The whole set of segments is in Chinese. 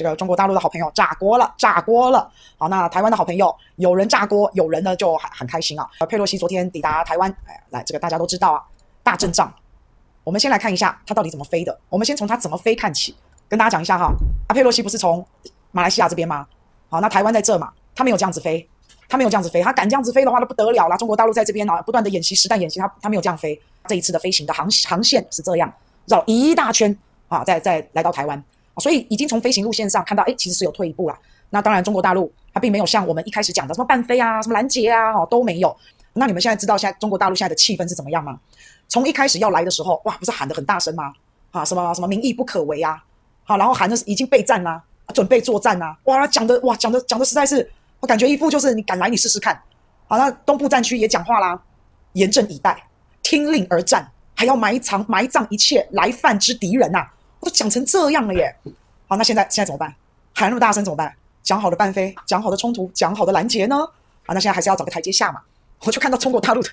这个中国大陆的好朋友炸锅了，炸锅了。好，那台湾的好朋友有人炸锅，有人呢就很很开心啊。佩洛西昨天抵达台湾，哎，来这个大家都知道啊，大阵仗。我们先来看一下他到底怎么飞的。我们先从他怎么飞看起，跟大家讲一下哈。啊，佩洛西不是从马来西亚这边吗？好，那台湾在这嘛，他没有这样子飞，他没有这样子飞，他敢这样子飞的话，那不得了啦。中国大陆在这边啊，不断的演习实弹演习，他他没有这样飞。这一次的飞行的航航线是这样，绕一大圈啊，再再来到台湾。所以已经从飞行路线上看到，哎，其实是有退一步啦。那当然，中国大陆它并没有像我们一开始讲的什么伴飞啊、什么拦截啊，哦都没有。那你们现在知道现在中国大陆现在的气氛是怎么样吗？从一开始要来的时候，哇，不是喊得很大声吗？啊，什么什么民意不可违啊，好，然后喊的是已经备战啦，准备作战啊，哇，讲的哇，讲的讲的实在是，我感觉一副就是你敢来你试试看。好，那东部战区也讲话啦，严阵以待，听令而战，还要埋藏埋葬一切来犯之敌人呐、啊。我都讲成这样了耶！好，那现在现在怎么办？喊那么大声怎么办？讲好的伴飞，讲好的冲突，讲好的拦截呢？啊，那现在还是要找个台阶下嘛。我就看到中国大陆的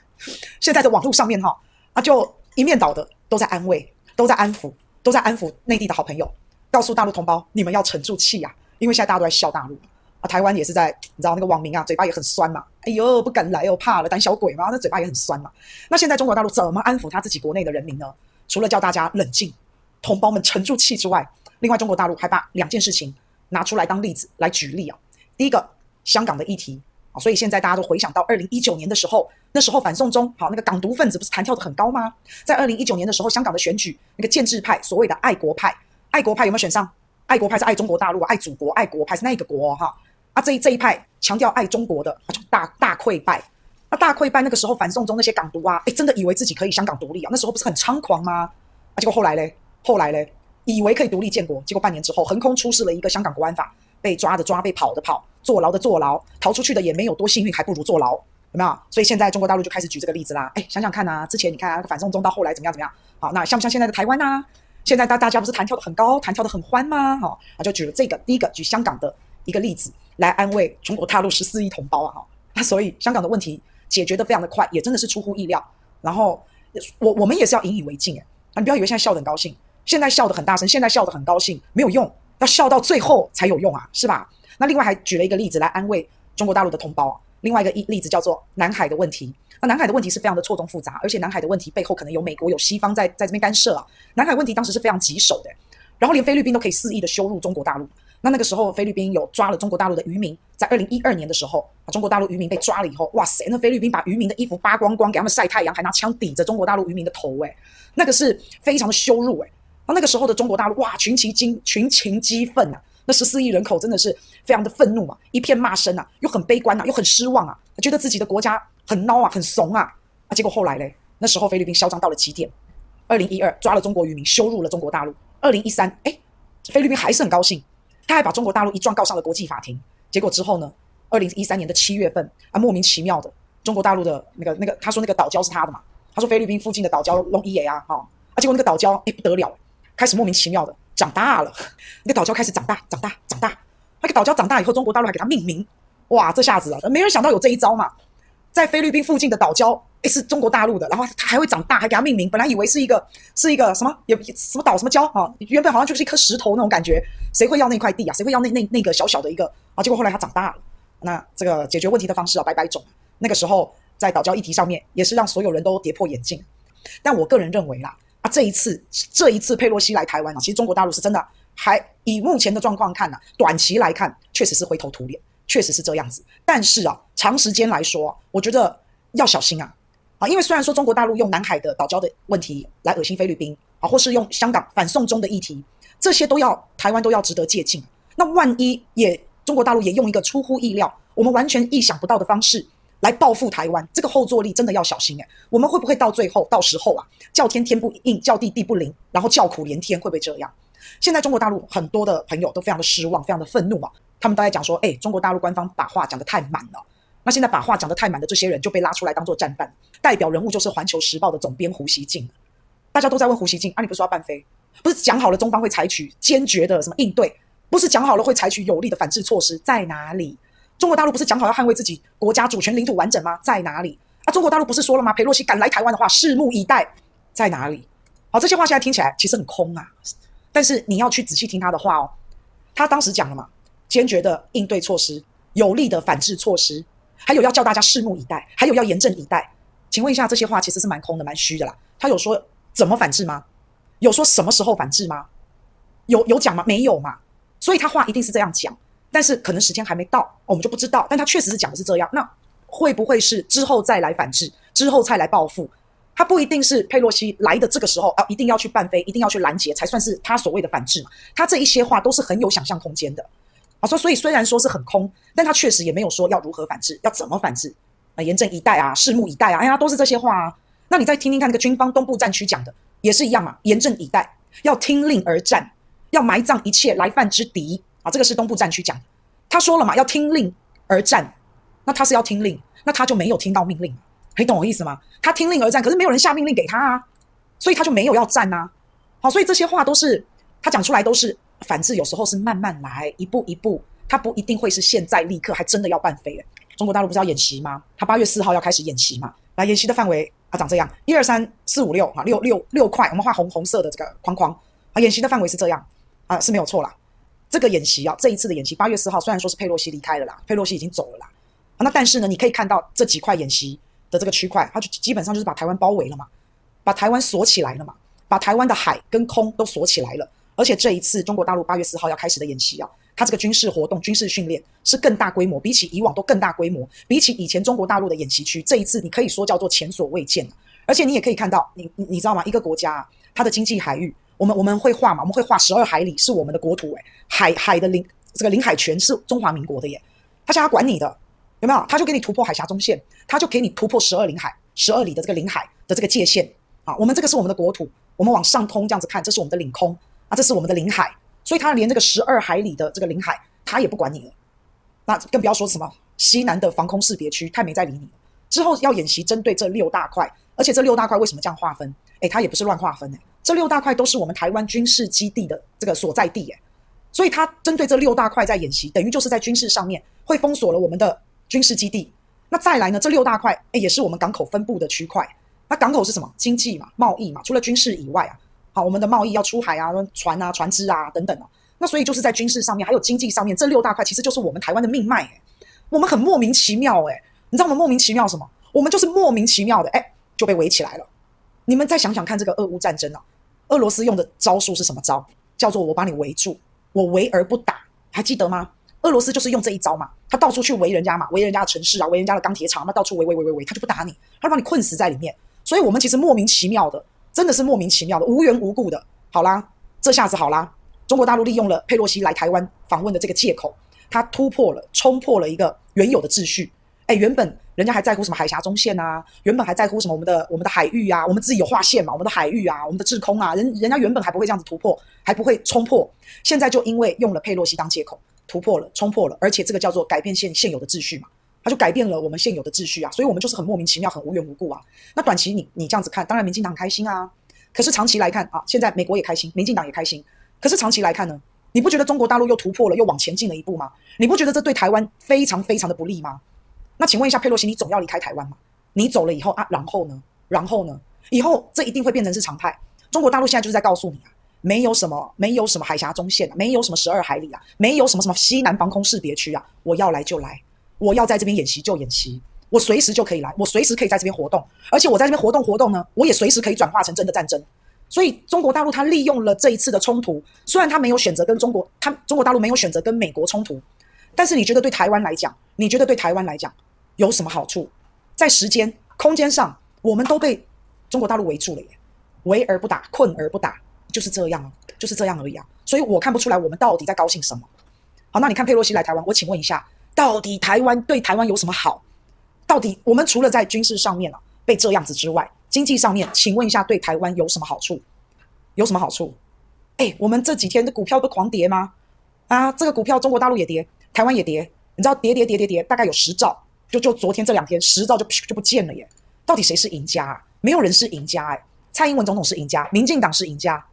现在的网络上面哈，啊，就一面倒的都在安慰，都在安抚，都在安抚内地的好朋友，告诉大陆同胞，你们要沉住气呀，因为现在大家都在笑大陆啊。台湾也是在，你知道那个网民啊，嘴巴也很酸嘛。哎呦，不敢来哦，怕了，胆小鬼嘛，那嘴巴也很酸嘛。那现在中国大陆怎么安抚他自己国内的人民呢？除了叫大家冷静。同胞们沉住气之外，另外中国大陆还把两件事情拿出来当例子来举例啊。第一个，香港的议题啊，所以现在大家都回想到二零一九年的时候，那时候反送中，好，那个港独分子不是弹跳得很高吗？在二零一九年的时候，香港的选举，那个建制派所谓的爱国派，爱国派有没有选上？爱国派是爱中国大陆，爱祖国，爱国派是那个国哈啊，这一这一派强调爱中国的，就大大溃败。那大溃败那个时候反送中那些港独啊，诶，真的以为自己可以香港独立啊？那时候不是很猖狂吗？啊，结果后来嘞？后来嘞，以为可以独立建国，结果半年之后横空出世了一个香港国安法，被抓的抓，被跑的跑，坐牢的坐牢，逃出去的也没有多幸运，还不如坐牢，有没有？所以现在中国大陆就开始举这个例子啦。哎，想想看呐、之前你看啊，反送中到后来怎么样怎么样？好，那像不像现在的台湾呐？现在大大家不是弹跳的很高，弹跳的很欢吗？好，啊，就举了这个第一个举香港的一个例子来安慰中国大陆十四亿同胞啊。哈，那所以香港的问题解决的非常的快，也真的是出乎意料。然后我我们也是要引以为戒。哎，啊，你不要以为现在笑得很高兴。现在笑得很大声，现在笑得很高兴，没有用，要笑到最后才有用啊，是吧？那另外还举了一个例子来安慰中国大陆的同胞啊。另外一个例例子叫做南海的问题。那南海的问题是非常的错综复杂，而且南海的问题背后可能有美国、有西方在在这边干涉啊。南海问题当时是非常棘手的，然后连菲律宾都可以肆意的羞辱中国大陆。那那个时候菲律宾有抓了中国大陆的渔民，在二零一二年的时候，中国大陆渔民被抓了以后，哇塞，那菲律宾把渔民的衣服扒光光给他们晒太阳，还拿枪抵着中国大陆渔民的头，诶，那个是非常的羞辱，诶。那那个时候的中国大陆，哇，群情激群情激愤啊！那十四亿人口真的是非常的愤怒啊，一片骂声啊，又很悲观啊，又很失望啊，觉得自己的国家很孬啊，很怂啊！啊，结果后来嘞，那时候菲律宾嚣张到了极点，二零一二抓了中国渔民，羞辱了中国大陆。二零一三，哎，菲律宾还是很高兴，他还把中国大陆一状告上了国际法庭。结果之后呢，二零一三年的七月份啊，莫名其妙的，中国大陆的那个那个，他说那个岛礁是他的嘛，他说菲律宾附近的岛礁弄一野啊，哈，啊，结果那个岛礁，哎，不得了。开始莫名其妙的长大了，那个岛礁开始长大，长大，长大。那个岛礁长大以后，中国大陆还给它命名，哇，这下子啊，没人想到有这一招嘛。在菲律宾附近的岛礁，诶，是中国大陆的，然后它还会长大，还给它命名。本来以为是一个是一个什么，也什么岛什么礁啊，原本好像就是一颗石头那种感觉，谁会要那块地啊？谁会要那那那个小小的一个啊？结果后来它长大了，那这个解决问题的方式啊，百百种。那个时候在岛礁议题上面，也是让所有人都跌破眼镜。但我个人认为啦。这一次，这一次佩洛西来台湾啊，其实中国大陆是真的，还以目前的状况看呢、啊，短期来看确实是灰头土脸，确实是这样子。但是啊，长时间来说，我觉得要小心啊啊，因为虽然说中国大陆用南海的岛礁的问题来恶心菲律宾啊，或是用香港反送中的议题，这些都要台湾都要值得借鉴。那万一也中国大陆也用一个出乎意料，我们完全意想不到的方式。来报复台湾，这个后坐力真的要小心诶。我们会不会到最后，到时候啊，叫天天不应，叫地地不灵，然后叫苦连天，会不会这样？现在中国大陆很多的朋友都非常的失望，非常的愤怒啊。他们都在讲说，哎，中国大陆官方把话讲得太满了。那现在把话讲得太满的这些人就被拉出来当做战犯，代表人物就是《环球时报》的总编胡锡进。大家都在问胡锡进啊，你不是说要伴飞？不是讲好了中方会采取坚决的什么应对？不是讲好了会采取有力的反制措施，在哪里？中国大陆不是讲好要捍卫自己国家主权、领土完整吗？在哪里？啊，中国大陆不是说了吗？裴洛西敢来台湾的话，拭目以待，在哪里？好，这些话现在听起来其实很空啊，但是你要去仔细听他的话哦。他当时讲了嘛，坚决的应对措施，有力的反制措施，还有要叫大家拭目以待，还有要严阵以待。请问一下，这些话其实是蛮空的，蛮虚的啦。他有说怎么反制吗？有说什么时候反制吗？有有讲吗？没有嘛。所以他话一定是这样讲，但是可能时间还没到，我们就不知道。但他确实是讲的是这样。那会不会是之后再来反制，之后再来报复？他不一定是佩洛西来的这个时候啊，一定要去伴飞，一定要去拦截，才算是他所谓的反制嘛。他这一些话都是很有想象空间的啊。说所以虽然说是很空，但他确实也没有说要如何反制，要怎么反制啊？严阵以待啊，拭目以待啊。哎呀，都是这些话啊。那你再听听看，那个军方东部战区讲的也是一样嘛，严阵以待，要听令而战。要埋葬一切来犯之敌啊！这个是东部战区讲的，他说了嘛，要听令而战。那他是要听令，那他就没有听到命令，你懂我意思吗？他听令而战，可是没有人下命令给他啊，所以他就没有要战啊。好，所以这些话都是他讲出来，都是反制，有时候是慢慢来，一步一步，他不一定会是现在立刻，还真的要伴飞。中国大陆不是要演习吗？他八月四号要开始演习嘛？来，演习的范围啊，长这样，一二三四五六啊，六六六块，我们画红红色的这个框框啊，演习的范围是这样。啊，是没有错啦。这个演习啊，这一次的演习，八月四号虽然说是佩洛西离开了啦，佩洛西已经走了啦。啊，那但是呢，你可以看到这几块演习的这个区块，它就基本上就是把台湾包围了嘛，把台湾锁起来了嘛，把台湾的海跟空都锁起来了。而且这一次中国大陆八月四号要开始的演习啊，它这个军事活动、军事训练是更大规模，比起以往都更大规模，比起以前中国大陆的演习区，这一次你可以说叫做前所未见。而且你也可以看到，你你你知道吗？一个国家啊，它的经济海域。我们我们会画嘛？我们会画十二海里是我们的国土，诶，海海的领这个领海权是中华民国的耶。他想要管你的，有没有？他就给你突破海峡中线，他就给你突破十二领海十二里的这个领海的这个界限啊。我们这个是我们的国土，我们往上通这样子看，这是我们的领空啊，这是我们的领海。所以他连这个十二海里的这个领海，他也不管你了。那更不要说什么西南的防空识别区，他没再理你。之后要演习针对这六大块，而且这六大块为什么这样划分？诶，他也不是乱划分诶。这六大块都是我们台湾军事基地的这个所在地，哎，所以他针对这六大块在演习，等于就是在军事上面会封锁了我们的军事基地。那再来呢，这六大块哎也是我们港口分布的区块。那港口是什么？经济嘛，贸易嘛。除了军事以外啊，好，我们的贸易要出海啊，船啊、船只啊等等啊。那所以就是在军事上面还有经济上面，这六大块其实就是我们台湾的命脉，哎，我们很莫名其妙，哎，你知道我们莫名其妙什么？我们就是莫名其妙的，哎，就被围起来了。你们再想想看，这个俄乌战争啊。俄罗斯用的招数是什么招？叫做我把你围住，我围而不打，还记得吗？俄罗斯就是用这一招嘛，他到处去围人家嘛，围人家的城市啊，围人家的钢铁厂，那到处围围围围围，他就不打你，他把你困死在里面。所以我们其实莫名其妙的，真的是莫名其妙的，无缘无故的。好啦，这下子好啦，中国大陆利用了佩洛西来台湾访问的这个借口，他突破了，冲破了一个原有的秩序。哎，原本。人家还在乎什么海峡中线啊？原本还在乎什么我们的我们的海域啊？我们自己有划线嘛？我们的海域啊，我们的制空啊，人人家原本还不会这样子突破，还不会冲破，现在就因为用了佩洛西当借口，突破了，冲破了，而且这个叫做改变现现有的秩序嘛，他就改变了我们现有的秩序啊，所以我们就是很莫名其妙，很无缘无故啊。那短期你你这样子看，当然民进党开心啊，可是长期来看啊，现在美国也开心，民进党也开心，可是长期来看呢，你不觉得中国大陆又突破了，又往前进了一步吗？你不觉得这对台湾非常非常的不利吗？那请问一下，佩洛西，你总要离开台湾吗？你走了以后啊，然后呢？然后呢？以后这一定会变成是常态。中国大陆现在就是在告诉你啊，没有什么，没有什么海峡中线啊，没有什么十二海里啊，没有什么什么西南防空识别区啊，我要来就来，我要在这边演习就演习，我随时就可以来，我随时可以在这边活动，而且我在这边活动活动呢，我也随时可以转化成真的战争。所以中国大陆他利用了这一次的冲突，虽然他没有选择跟中国，他中国大陆没有选择跟美国冲突，但是你觉得对台湾来讲，你觉得对台湾来讲？有什么好处？在时间、空间上，我们都被中国大陆围住了耶，围而不打，困而不打，就是这样啊，就是这样而已啊。所以我看不出来我们到底在高兴什么。好，那你看佩洛西来台湾，我请问一下，到底台湾对台湾有什么好？到底我们除了在军事上面啊被这样子之外，经济上面，请问一下对台湾有什么好处？有什么好处？哎，我们这几天的股票都狂跌吗？啊，这个股票中国大陆也跌，台湾也跌，你知道跌跌跌跌跌，大概有十兆。就就昨天这两天，十兆就就不见了耶！到底谁是赢家啊？没有人是赢家哎！蔡英文总统是赢家，民进党是赢家，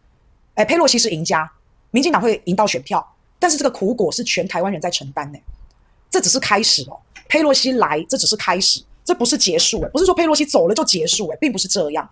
哎，佩洛西是赢家，民进党会赢到选票，但是这个苦果是全台湾人在承担呢。这只是开始哦，佩洛西来，这只是开始，这不是结束哎，不是说佩洛西走了就结束哎，并不是这样。